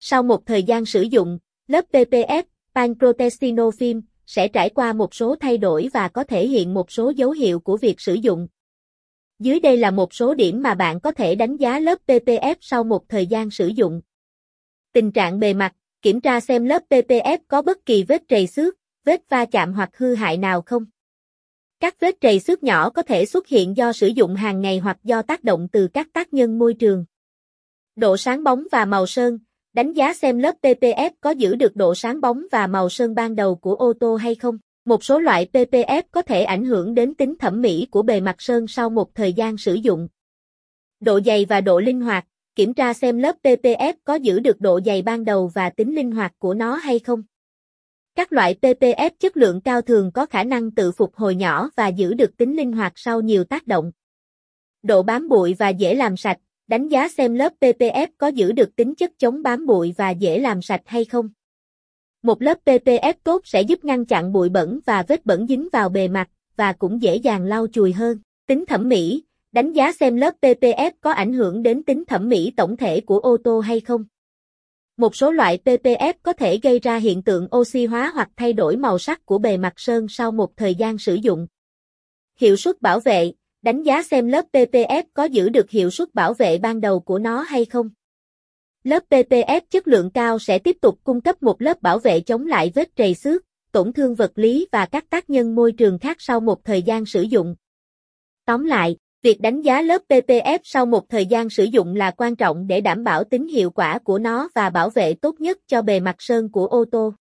Sau một thời gian sử dụng, lớp PPF, pancrotestinofilm, sẽ trải qua một số thay đổi và có thể hiện một số dấu hiệu của việc sử dụng. Dưới đây là một số điểm mà bạn có thể đánh giá lớp PPF sau một thời gian sử dụng. Tình trạng bề mặt, kiểm tra xem lớp PPF có bất kỳ vết trầy xước, vết va chạm hoặc hư hại nào không. Các vết trầy xước nhỏ có thể xuất hiện do sử dụng hàng ngày hoặc do tác động từ các tác nhân môi trường. Độ sáng bóng và màu sơn, đánh giá xem lớp PPF có giữ được độ sáng bóng và màu sơn ban đầu của ô tô hay không. Một số loại PPF có thể ảnh hưởng đến tính thẩm mỹ của bề mặt sơn sau một thời gian sử dụng. Độ dày và độ linh hoạt, kiểm tra xem lớp PPF có giữ được độ dày ban đầu và tính linh hoạt của nó hay không. Các loại PPF chất lượng cao thường có khả năng tự phục hồi nhỏ và giữ được tính linh hoạt sau nhiều tác động. Độ bám bụi và dễ làm sạch, đánh giá xem lớp PPF có giữ được tính chất chống bám bụi và dễ làm sạch hay không. Một lớp PPF tốt sẽ giúp ngăn chặn bụi bẩn và vết bẩn dính vào bề mặt, và cũng dễ dàng lau chùi hơn. Tính thẩm mỹ, đánh giá xem lớp PPF có ảnh hưởng đến tính thẩm mỹ tổng thể của ô tô hay không. Một số loại PPF có thể gây ra hiện tượng oxy hóa hoặc thay đổi màu sắc của bề mặt sơn sau một thời gian sử dụng. Hiệu suất bảo vệ, đánh giá xem lớp PPF có giữ được hiệu suất bảo vệ ban đầu của nó hay không. Lớp PPF chất lượng cao sẽ tiếp tục cung cấp một lớp bảo vệ chống lại vết trầy xước, tổn thương vật lý và các tác nhân môi trường khác sau một thời gian sử dụng. Tóm lại, việc đánh giá lớp PPF sau một thời gian sử dụng là quan trọng để đảm bảo tính hiệu quả của nó và bảo vệ tốt nhất cho bề mặt sơn của ô tô.